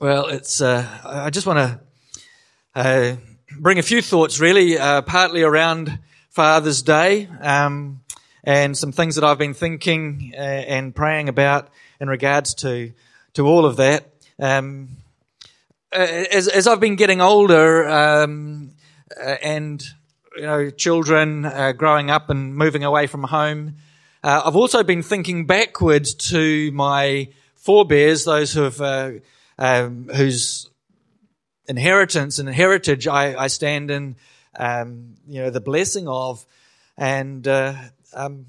Well, it's. Uh, I just want to uh, bring a few thoughts, really, uh, partly around Father's Day, um, and some things that I've been thinking uh, and praying about in regards to to all of that. Um, uh, as, as I've been getting older, um, uh, and you know, children growing up and moving away from home, I've also been thinking backwards to my forebears, those who have um, whose inheritance and heritage I, I stand in, um, you know, the blessing of, and uh, um,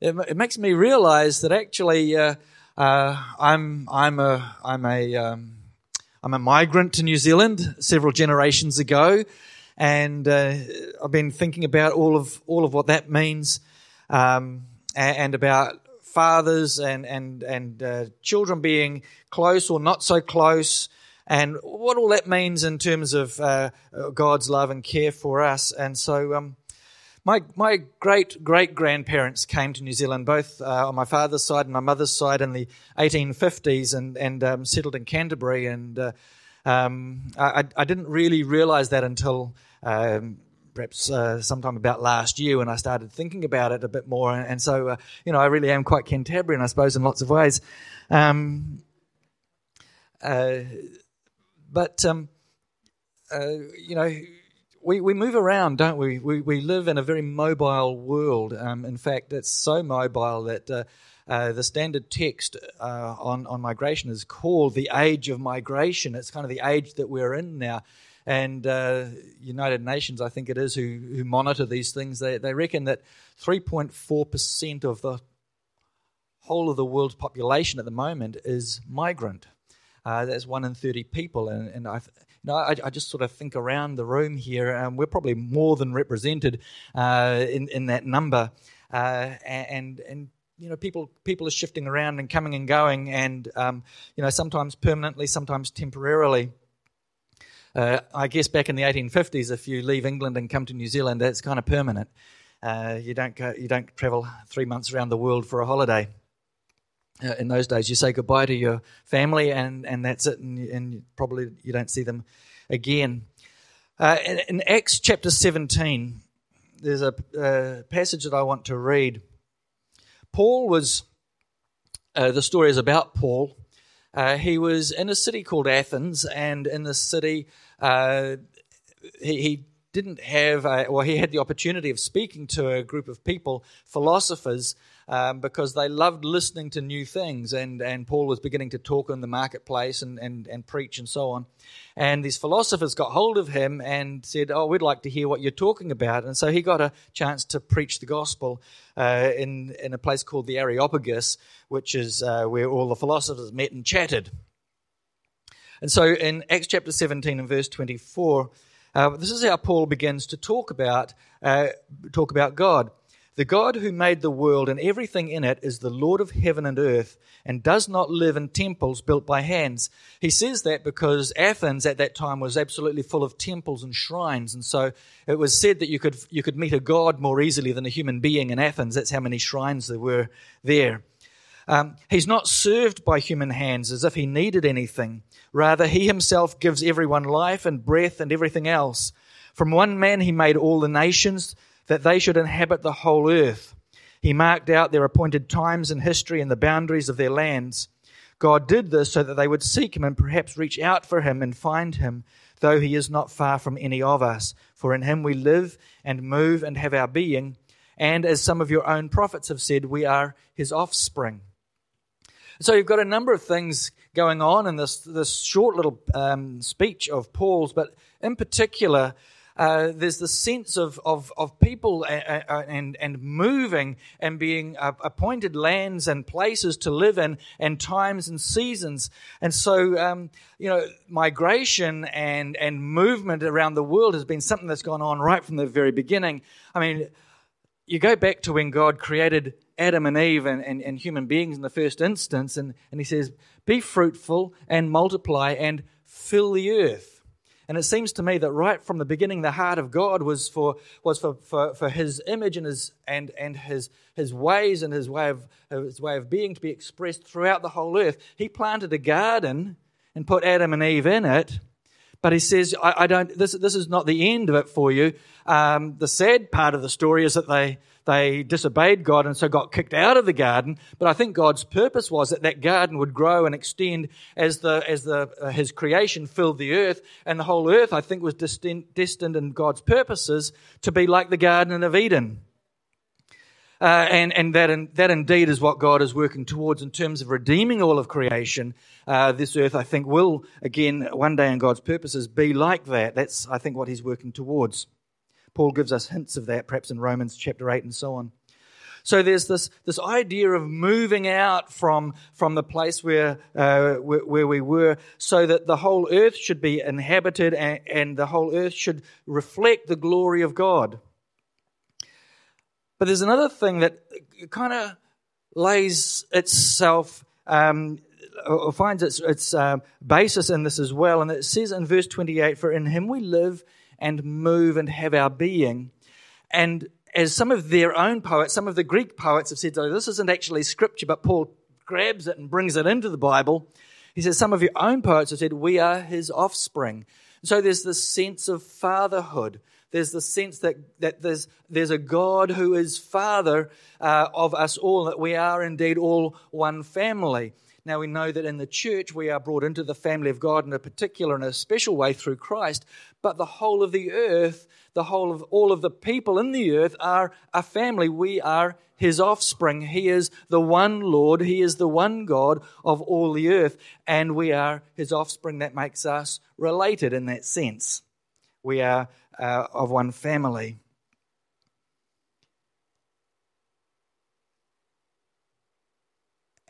it, it, makes me realize that actually uh, uh, I'm I'm a I'm a am um, a migrant to New Zealand several generations ago, and uh, I've been thinking about all of all of what that means, um, and, and about fathers and and and uh, children being close or not so close, and what all that means in terms of uh, God's love and care for us. And so, um, my my great great grandparents came to New Zealand, both uh, on my father's side and my mother's side, in the 1850s, and and um, settled in Canterbury. And uh, um, I, I didn't really realise that until um, perhaps uh, sometime about last year when I started thinking about it a bit more. And, so, uh, you know, I really am quite Cantabrian, I suppose, in lots of ways. Um, uh, but, um, uh, you know, we, we move around, don't we? we? We live in a very mobile world. Um, in fact, it's so mobile that uh, uh, the standard text uh, on, on migration is called the age of migration. It's kind of the age that we're in now and uh, United Nations, I think it is, who, who monitor these things, they, they reckon that 3.4% of the whole of the world's population at the moment is migrant. Uh, that's one in 30 people. And, and I, you know, I, I, just sort of think around the room here, we're probably more than represented uh, in, in that number. Uh, and, and you know, people people are shifting around and coming and going, and um, you know, sometimes permanently, sometimes temporarily. Uh, I guess back in the 1850s, if you leave England and come to New Zealand, that's kind of permanent. Uh, you don't go, you don't travel three months around the world for a holiday. Uh, in those days, you say goodbye to your family, and, and that's it, and, and probably you don't see them again. Uh, in, in, Acts chapter 17, there's a passage that I want to read. Paul was, uh, the story is about Paul. Uh, he was in a city called Athens, and in the city, uh, he, he, didn't have, a, well, he had the opportunity of speaking to a group of people, philosophers, um, because they loved listening to new things. And, and Paul was beginning to talk in the marketplace and, and, and preach and so on. And these philosophers got hold of him and said, Oh, we'd like to hear what you're talking about. And so he got a chance to preach the gospel uh, in, in a place called the Areopagus, which is uh, where all the philosophers met and chatted. And so in Acts chapter 17 and verse 24, uh, this is how Paul begins to talk about, uh, talk about God. The God who made the world and everything in it is the Lord of heaven and earth and does not live in temples built by hands. He says that because Athens at that time was absolutely full of temples and shrines. And so it was said that you could, you could meet a God more easily than a human being in Athens. That's how many shrines there were there. Um, he's not served by human hands as if he needed anything. Rather, he himself gives everyone life and breath and everything else. From one man, he made all the nations that they should inhabit the whole earth. He marked out their appointed times in history and the boundaries of their lands. God did this so that they would seek him and perhaps reach out for him and find him, though he is not far from any of us. For in him we live and move and have our being. And as some of your own prophets have said, we are his offspring. So you've got a number of things going on in this, this short little um, speech of Paul's, but in particular, uh, there's the sense of, of, of people and, and, and moving and being appointed lands and places to live in and times and seasons. And so, um, you know, migration and, and movement around the world has been something that's gone on right from the very beginning. I mean, you go back to when God created Adam and Eve and, and, and human beings in the first instance, and, and he says, Be fruitful and multiply and fill the earth. And it seems to me that right from the beginning, the heart of God was for, was for, for, for his image and, his, and, and his, his ways and his way, of, his way of being to be expressed throughout the whole earth. He planted a garden and put Adam and Eve in it. But he says, I, I don't, this, this is not the end of it for you. Um, the sad part of the story is that they, they disobeyed God and so got kicked out of the garden. But I think God's purpose was that that garden would grow and extend as the as the uh, His creation filled the earth, and the whole earth I think was destined, destined in God's purposes to be like the Garden of Eden. Uh, and and that in, that indeed is what God is working towards in terms of redeeming all of creation. Uh, this earth, I think, will again one day in God's purposes be like that. That's I think what He's working towards. Paul gives us hints of that, perhaps in Romans chapter 8 and so on. So there's this, this idea of moving out from, from the place where, uh, where, where, we were so that the whole earth should be inhabited and, and the whole earth should reflect the glory of God. But there's another thing that kind of lays itself, um, or finds its, its uh, basis in this as well. And it says in verse 28 For in him we live and move and have our being. And as some of their own poets, some of the Greek poets have said, oh, this isn't actually scripture, but Paul grabs it and brings it into the Bible. He says, some of your own poets have said, we are his offspring. So there's this sense of fatherhood. There's the sense that, that there's, there's a God who is father uh, of us all, that we are indeed all one family. Now we know that in the church we are brought into the family of God in a particular and a special way through Christ, but the whole of the earth, the whole of all of the people in the earth are a family. We are his offspring. He is the one Lord, he is the one God of all the earth, and we are his offspring. That makes us related in that sense. We are uh, of one family.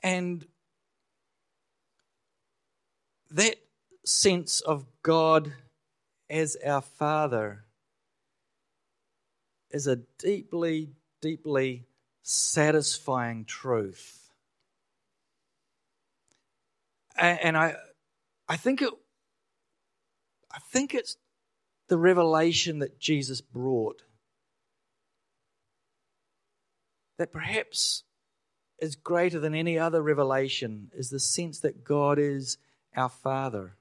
And that sense of God as our Father is a deeply, deeply satisfying truth. And I, I think it, I think it's the revelation that Jesus brought. That perhaps is greater than any other revelation is the sense that God is our Father.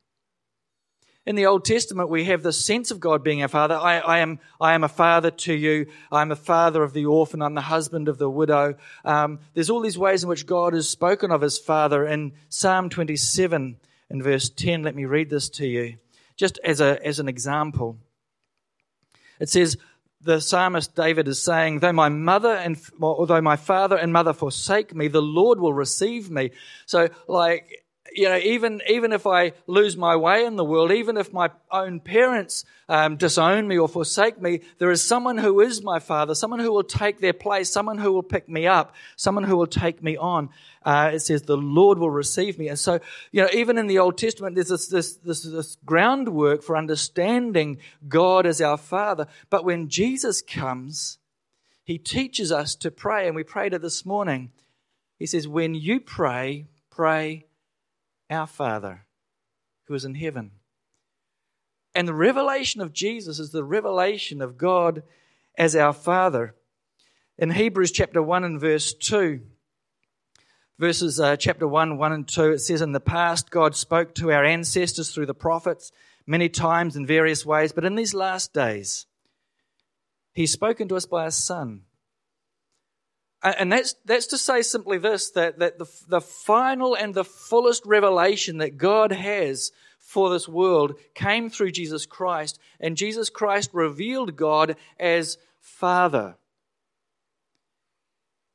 In the Old Testament, we have the sense of God being our Father. I, I, am, I am a father to you. I'm a father of the orphan. I'm the husband of the widow. Um, there's all these ways in which God is spoken of as Father. In Psalm 27, in verse 10, let me read this to you, just as, a, as an example. It says, the psalmist David is saying, though my mother and, although my father and mother forsake me, the Lord will receive me. So, like, you know, even, even if I lose my way in the world, even if my own parents um, disown me or forsake me, there is someone who is my father, someone who will take their place, someone who will pick me up, someone who will take me on. Uh, it says the Lord will receive me. And so, you know, even in the Old Testament, there's this, this, this, this groundwork for understanding God as our father. But when Jesus comes, he teaches us to pray, and we prayed it this morning. He says, when you pray, pray our Father who is in heaven. And the revelation of Jesus is the revelation of God as our Father. In Hebrews chapter 1 and verse 2, verses uh, chapter 1, 1 and 2, it says, In the past, God spoke to our ancestors through the prophets many times in various ways, but in these last days, He's spoken to us by a Son and that's, that's to say simply this that, that the, the final and the fullest revelation that God has for this world came through Jesus Christ, and Jesus Christ revealed God as Father.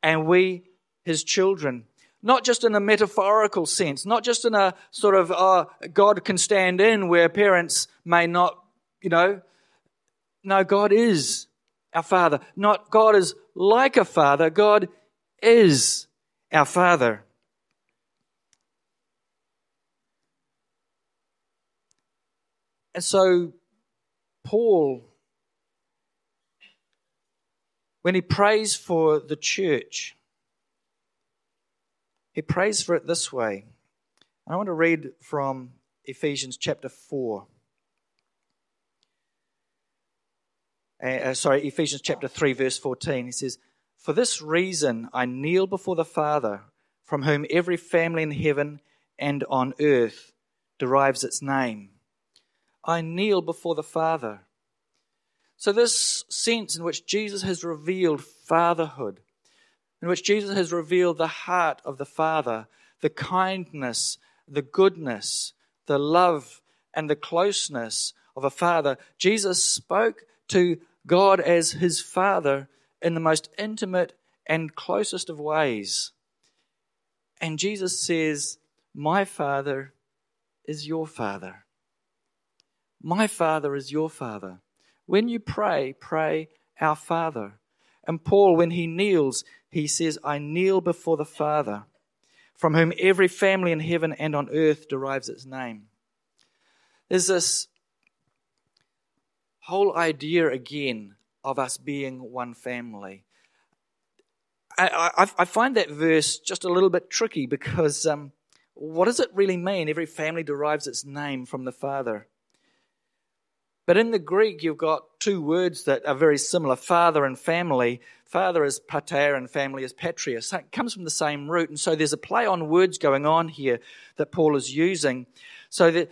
And we, his children, not just in a metaphorical sense, not just in a sort of uh, God can stand in where parents may not, you know. No, God is our Father. Not God is like a father, God is our Father. And so, Paul, when he prays for the church, he prays for it this way. I want to read from Ephesians chapter 4. Uh, uh, sorry, Ephesians chapter 3, verse 14. He says, For this reason I kneel before the Father, from whom every family in heaven and on earth derives its name. I kneel before the Father. So, this sense in which Jesus has revealed fatherhood, in which Jesus has revealed the heart of the Father, the kindness, the goodness, the love, and the closeness of a father, Jesus spoke to God as his Father in the most intimate and closest of ways. And Jesus says, My Father is your Father. My Father is your Father. When you pray, pray, Our Father. And Paul, when he kneels, he says, I kneel before the Father, from whom every family in heaven and on earth derives its name. There's this whole idea again of us being one family. I, I, I find that verse just a little bit tricky because um, what does it really mean? Every family derives its name from the Father. But in the Greek, you've got two words that are very similar father and family. Father is pater and family is patria. So it comes from the same root. And so there's a play on words going on here that Paul is using. So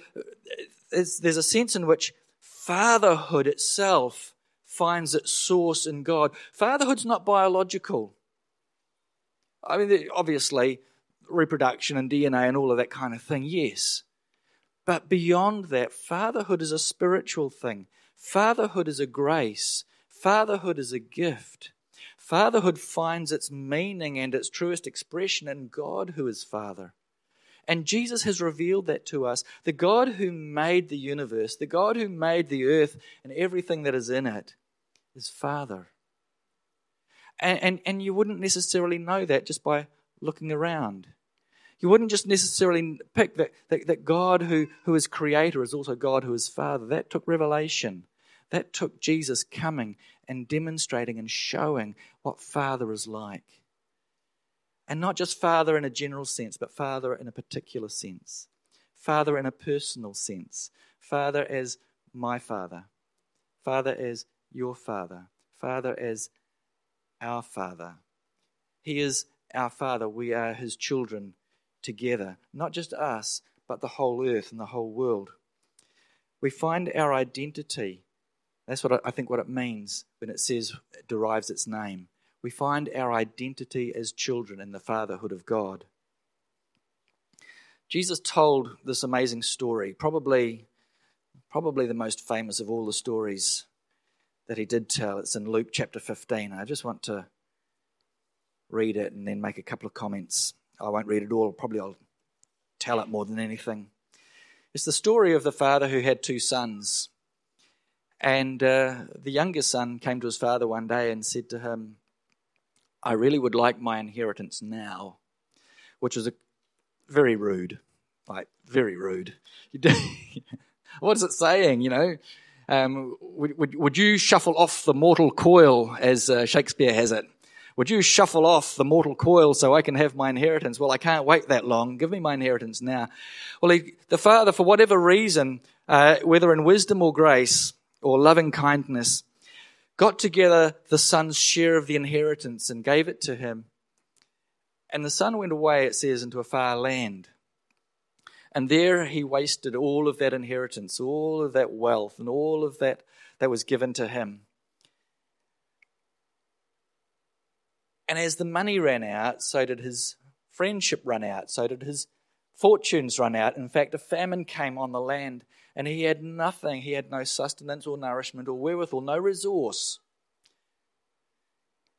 there's a sense in which fatherhood itself finds its source in God. Fatherhood's not biological. I mean, obviously, reproduction and DNA and all of that kind of thing, yes. But beyond that, fatherhood is a spiritual thing. Fatherhood is a grace. Fatherhood is a gift. Fatherhood finds its meaning and its truest expression in God, who is Father. And Jesus has revealed that to us. The God who made the universe, the God who made the earth and everything that is in it, is Father. And, and, and you wouldn't necessarily know that just by looking around. You wouldn't just necessarily pick that, that, that God who, who is creator is also God who is Father. That took revelation. That took Jesus coming and demonstrating and showing what Father is like. And not just Father in a general sense, but Father in a particular sense. Father in a personal sense. Father as my Father. Father as your Father. Father as our Father. He is our Father. We are His children together. Not just us, but the whole earth and the whole world. We find our identity. That's what I think what it means when it says it derives its name we find our identity as children in the fatherhood of God. Jesus told this amazing story, probably, probably the most famous of all the stories that he did tell. It's in Luke chapter 15. I just want to read it and then make a couple of comments. I won't read it all, probably I'll tell it more than anything. It's the story of the father who had two sons. And uh, the youngest son came to his father one day and said to him, I really would like my inheritance now, which is a, very rude, like very rude. what is it saying? You know, um, would, would, would, you shuffle off the mortal coil, as uh, Shakespeare has it? Would you shuffle off the mortal coil so I can have my inheritance? Well, I can't wait that long. Give me my inheritance now. Well, he, the father, for whatever reason, uh, whether in wisdom or grace or loving kindness, got together the son's share of the inheritance and gave it to him. And the son went away, it says, into a far land. And there he wasted all of that inheritance, all of that wealth, and all of that that was given to him. And as the money ran out, so did his friendship run out, so did his fortunes run out. In fact, a famine came on the land and he had nothing. He had no sustenance or nourishment or wherewithal, no resource.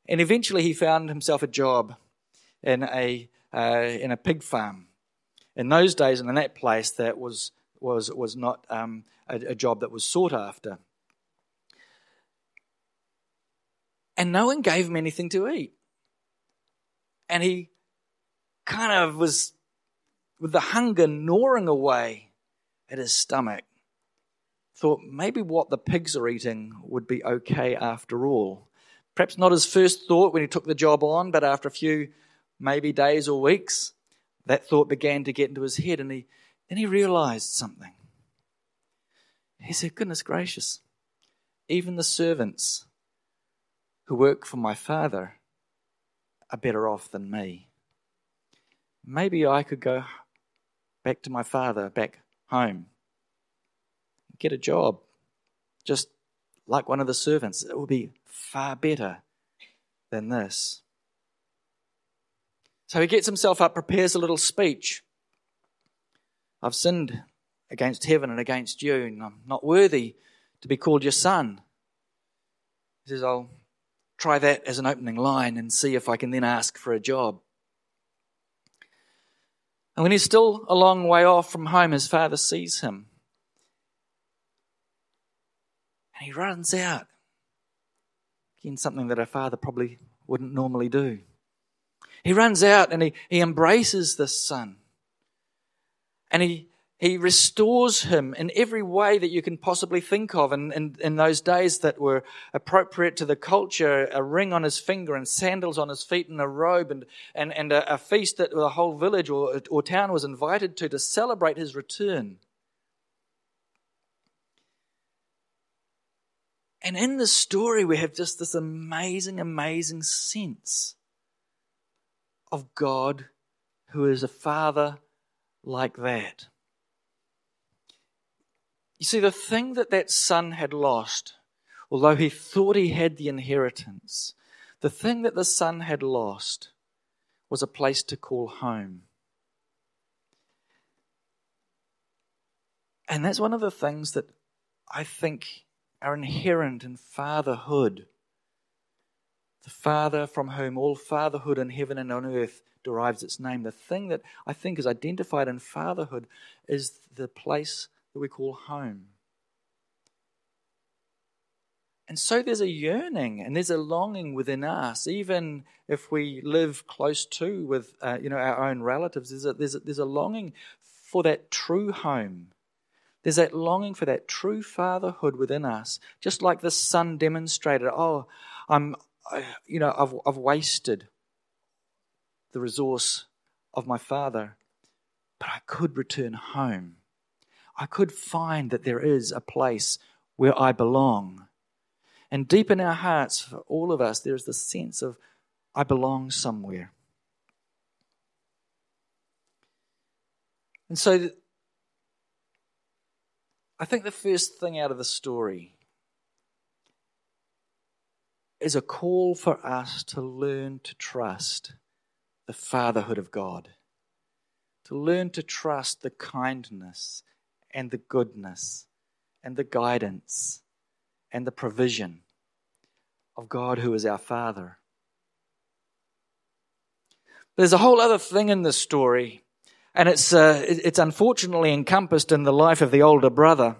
And eventually he found himself a job in a, uh, in a pig farm. In those days and in that place, that was, was, was not um, a, a job that was sought after. And no one gave him anything to eat. And he kind of was with the hunger gnawing away at his stomach, thought maybe what the pigs are eating would be okay after all. Perhaps not his first thought when he took the job on, but after a few maybe days or weeks, that thought began to get into his head and he then he realized something. He said, Goodness gracious, even the servants who work for my father are better off than me. Maybe I could go back to my father, back home. Get a job. Just like one of the servants. It will be far better than this. So he gets himself up, prepares a little speech. I've sinned against heaven and against you, and I'm not worthy to be called your son. He says, I'll try that as an opening line and see if I can then ask for a job. And when he's still a long way off from home, his father sees him. And he runs out. Again, something that a father probably wouldn't normally do. He runs out and he, he embraces this son. And he, he restores him in every way that you can possibly think of. And in, in those days that were appropriate to the culture, a ring on his finger and sandals on his feet and a robe and, and, and a, a feast that the whole village or, or town was invited to to celebrate his return. And in the story, we have just this amazing, amazing sense of God who is a father like that. You see, the thing that that son had lost, although he thought he had the inheritance, the thing that the son had lost was a place to call home. And that's one of the things that I think are inherent in fatherhood. The Father from whom all fatherhood in heaven and on earth derives its name. The thing that I think is identified in fatherhood is the place that we call home. And so there's a yearning and there's a longing within us, even if we live close to with uh, you know our own relatives. There's a, there's a, there's a longing for that true home. There's that longing for that true fatherhood within us, just like the son demonstrated. Oh, I'm you know, I've, I've wasted the resource of my father, but I could return home. I could find that there is a place where I belong. And deep in our hearts, for all of us, there is the sense of, I belong somewhere. And so, I think the first thing out of the story is a call for us to learn to trust the fatherhood of God, to learn to trust the kindness and the goodness and the guidance and the provision of God who is our Father. There's a whole other thing in this story, and it's, uh, it's unfortunately encompassed in the life of the older brother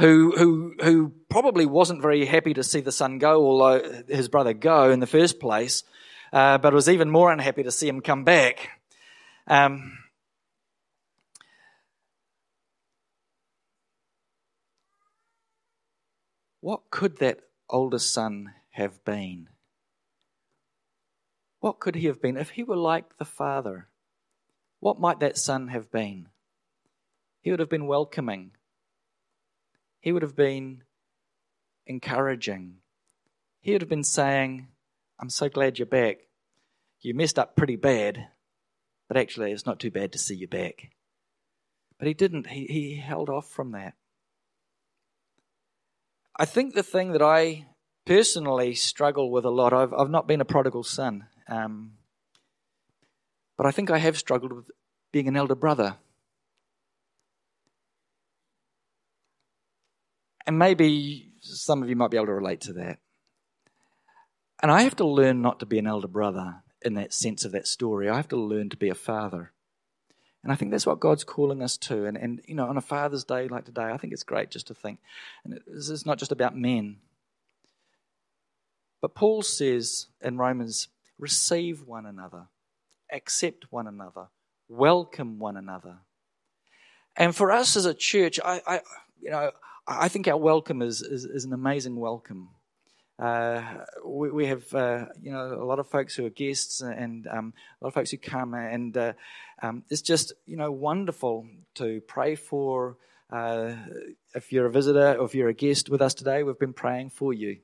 who, who, who probably wasn't very happy to see the son go, although his brother go in the first place, uh, but was even more unhappy to see him come back. Um, what could that older son have been? What could he have been? If he were like the father, what might that son have been? He would have been welcoming, he would have been encouraging. He would have been saying, I'm so glad you're back. You messed up pretty bad, but actually, it's not too bad to see you back. But he didn't. He, he held off from that. I think the thing that I personally struggle with a lot, I've, I've not been a prodigal son, um, but I think I have struggled with being an elder brother. And maybe some of you might be able to relate to that. And I have to learn not to be an elder brother in that sense of that story. I have to learn to be a father. And I think that's what God's calling us to. And, and you know, on a Father's Day like today, I think it's great just to think. And this is not just about men. But Paul says in Romans, receive one another, accept one another, welcome one another. And for us as a church, I, I you know, I think our welcome is, is, is an amazing welcome. Uh, we, we, have, uh, you know, a lot of folks who are guests and um, a lot of folks who come, and uh, um, it's just, you know, wonderful to pray for. Uh, if you're a visitor or if you're a guest with us today, we've been praying for you,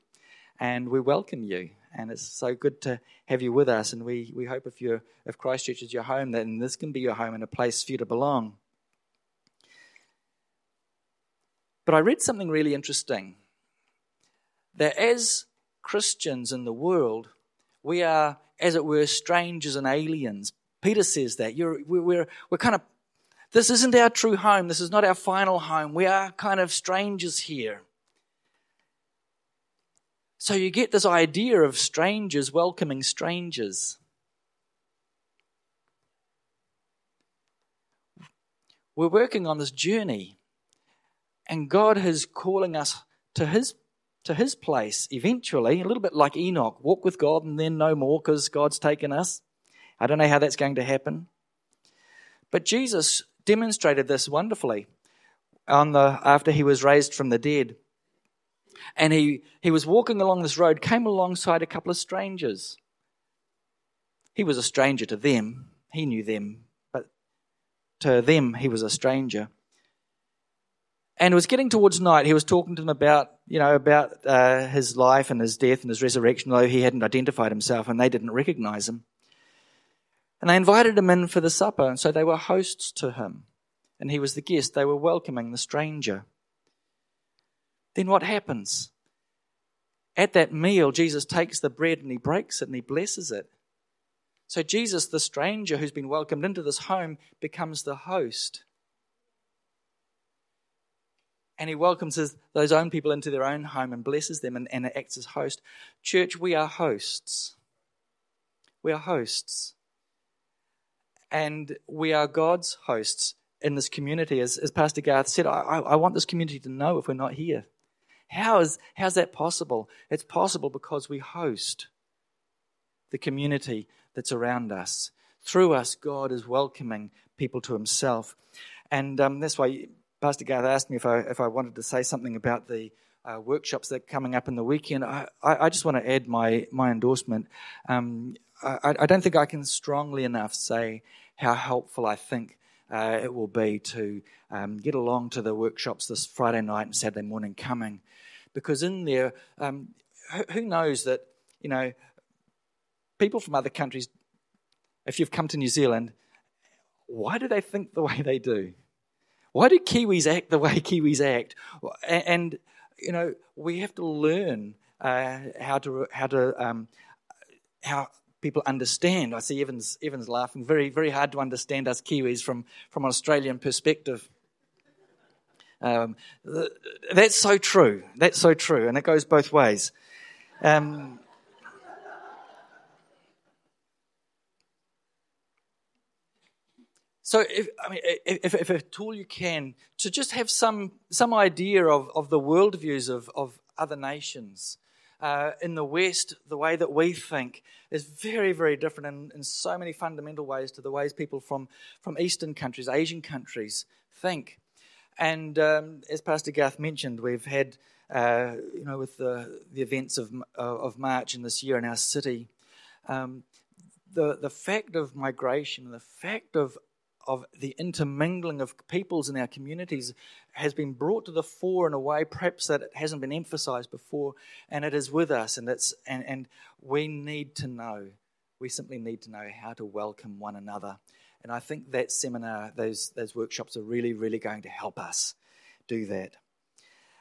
and we welcome you. And it's so good to have you with us. And we, we hope if you're if Christchurch is your home, then this can be your home and a place for you to belong. But I read something really interesting that as Christians in the world, we are, as it were, strangers and aliens. Peter says that. You're, we're, we're kind of, this isn't our true home. This is not our final home. We are kind of strangers here. So you get this idea of strangers welcoming strangers. We're working on this journey, and God is calling us to His to his place eventually, a little bit like Enoch, walk with God and then no more because God's taken us. I don't know how that's going to happen. But Jesus demonstrated this wonderfully on the, after he was raised from the dead. And he, he was walking along this road, came alongside a couple of strangers. He was a stranger to them. He knew them, but to them, he was a stranger. And it was getting towards night. He was talking to them about, you know, about uh, his life and his death and his resurrection, though he hadn't identified himself and they didn't recognize him. And they invited him in for the supper, and so they were hosts to him. And he was the guest. They were welcoming the stranger. Then what happens? At that meal, Jesus takes the bread and he breaks it and he blesses it. So Jesus, the stranger who's been welcomed into this home, becomes the host and he welcomes his, those own people into their own home and blesses them and, and acts as host. Church, we are hosts. We are hosts. And we are God's hosts in this community. As, as Pastor Garth said, I, I want this community to know if we're not here. How is how's that possible? It's possible because we host the community that's around us. Through us, God is welcoming people to Himself, and um, that's why Pastor Garth asked me if I, if I wanted to say something about the uh, workshops that are coming up in the weekend. I, I, just want to add my, my endorsement. Um, I, I, don't think I can strongly enough say how helpful I think uh, it will be to um, get along to the workshops this Friday night and Saturday morning coming. Because in there, um, who knows that, you know, people from other countries, if you've come to New Zealand, why do they think the way they do? Why do Kiwis act the way Kiwis act? And, you know, we have to learn uh, how to how to um, how people understand. I see Evans Evans laughing. Very very hard to understand us Kiwis from from an Australian perspective. Um, that's so true. That's so true, and it goes both ways. Um, So, if, I mean, if, if, if all you can, to just have some, some idea of, of the worldviews of, of other nations. Uh, in the West, the way that we think is very, very different in, in so many fundamental ways to the ways people from, from Eastern countries, Asian countries think. And um, as Pastor Garth mentioned, we've had, uh, you know, with the, the events of, of March in this year in our city, um, the, the fact of migration, the fact of of the intermingling of peoples in our communities has been brought to the fore in a way perhaps that it hasn't been emphasized before and it is with us and it's and, and we need to know. We simply need to know how to welcome one another. And i think that seminar those those workshops are really really going to help us do that.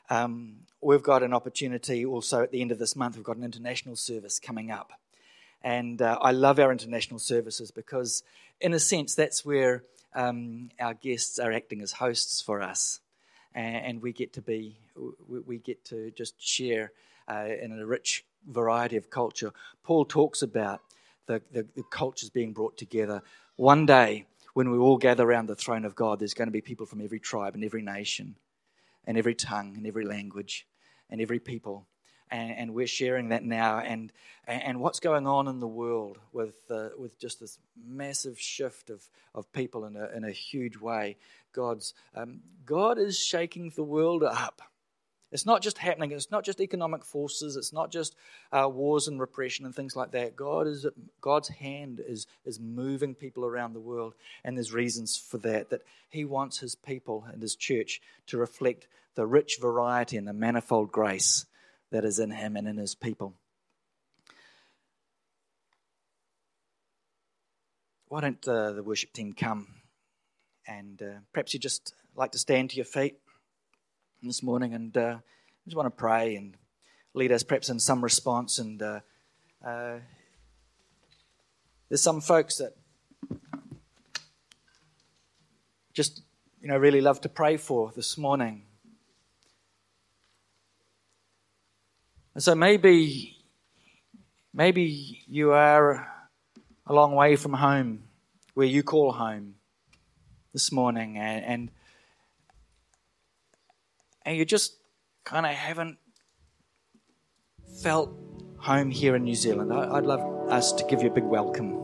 Um, we've got an opportunity also at the end of this month we've got an international service coming up. And uh, I love our international services because, in a sense, that's where um, our guests are acting as hosts for us. And, and we get to be, we, we get to just share uh, in a rich variety of culture. Paul talks about the, the, the cultures being brought together. One day, when we all gather around the throne of God, there's going to be people from every tribe and every nation and every tongue and every language and every people and, and we're sharing that now. And and what's going on in the world with uh, with just this massive shift of, of people in a in a huge way. God's um, God is shaking the world up. It's not just happening. It's not just economic forces. It's not just uh, wars and repression and things like that. God is God's hand is is moving people around the world, and there's reasons for that. That He wants His people and His church to reflect the rich variety and the manifold grace that is in him and in his people. Why don't uh, the worship team come? And uh, perhaps you just like to stand to your feet. this morning, and uh, just want to pray and lead us perhaps in some response. And uh, uh, there's some folks that just you know really love to pray for this morning. And so maybe maybe you are a long way from home where you call home this morning and and, and you just kind of haven't felt home here in New Zealand. I'd love us to give you a big welcome.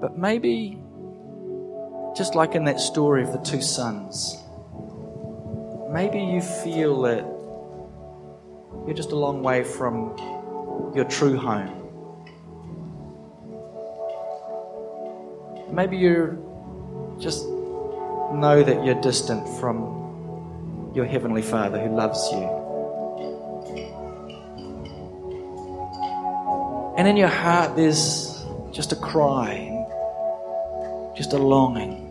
But maybe, just like in that story of the two sons, maybe you feel that you're just a long way from your true home. Maybe you just know that you're distant from your Heavenly Father who loves you. And in your heart, there's just a cry, just a longing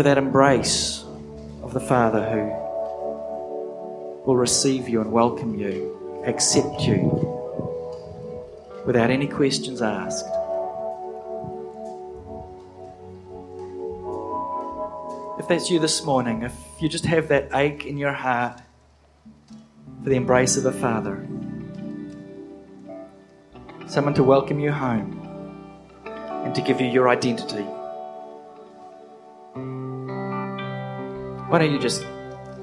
for that embrace of the Father who will receive you and welcome you, accept you without any questions asked. If that's you this morning, if you just have that ache in your heart for the embrace of a Father, someone to welcome you home and to give you your identity. Why don't you just,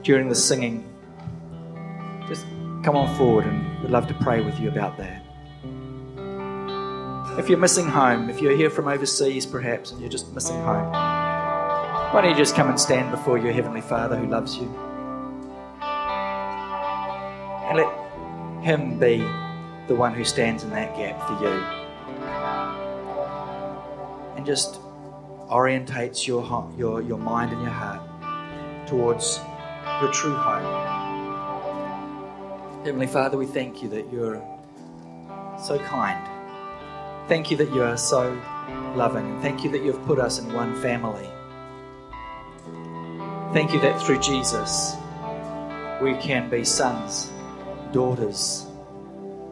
during the singing, just come on forward and we'd love to pray with you about that. If you're missing home, if you're here from overseas perhaps and you're just missing home, why don't you just come and stand before your Heavenly Father who loves you? And let Him be the one who stands in that gap for you. And just orientates your, your, your mind and your heart towards your true home. Heavenly Father, we thank you that you're so kind. Thank you that you are so loving. And thank you that you've put us in one family. Thank you that through Jesus we can be sons, daughters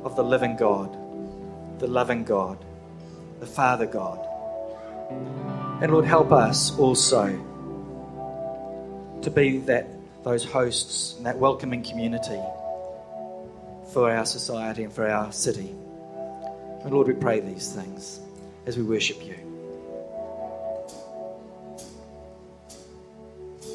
of the living God, the loving God, the Father God. And Lord, help us also to be that those hosts and that welcoming community for our society and for our city. And Lord, we pray these things as we worship you.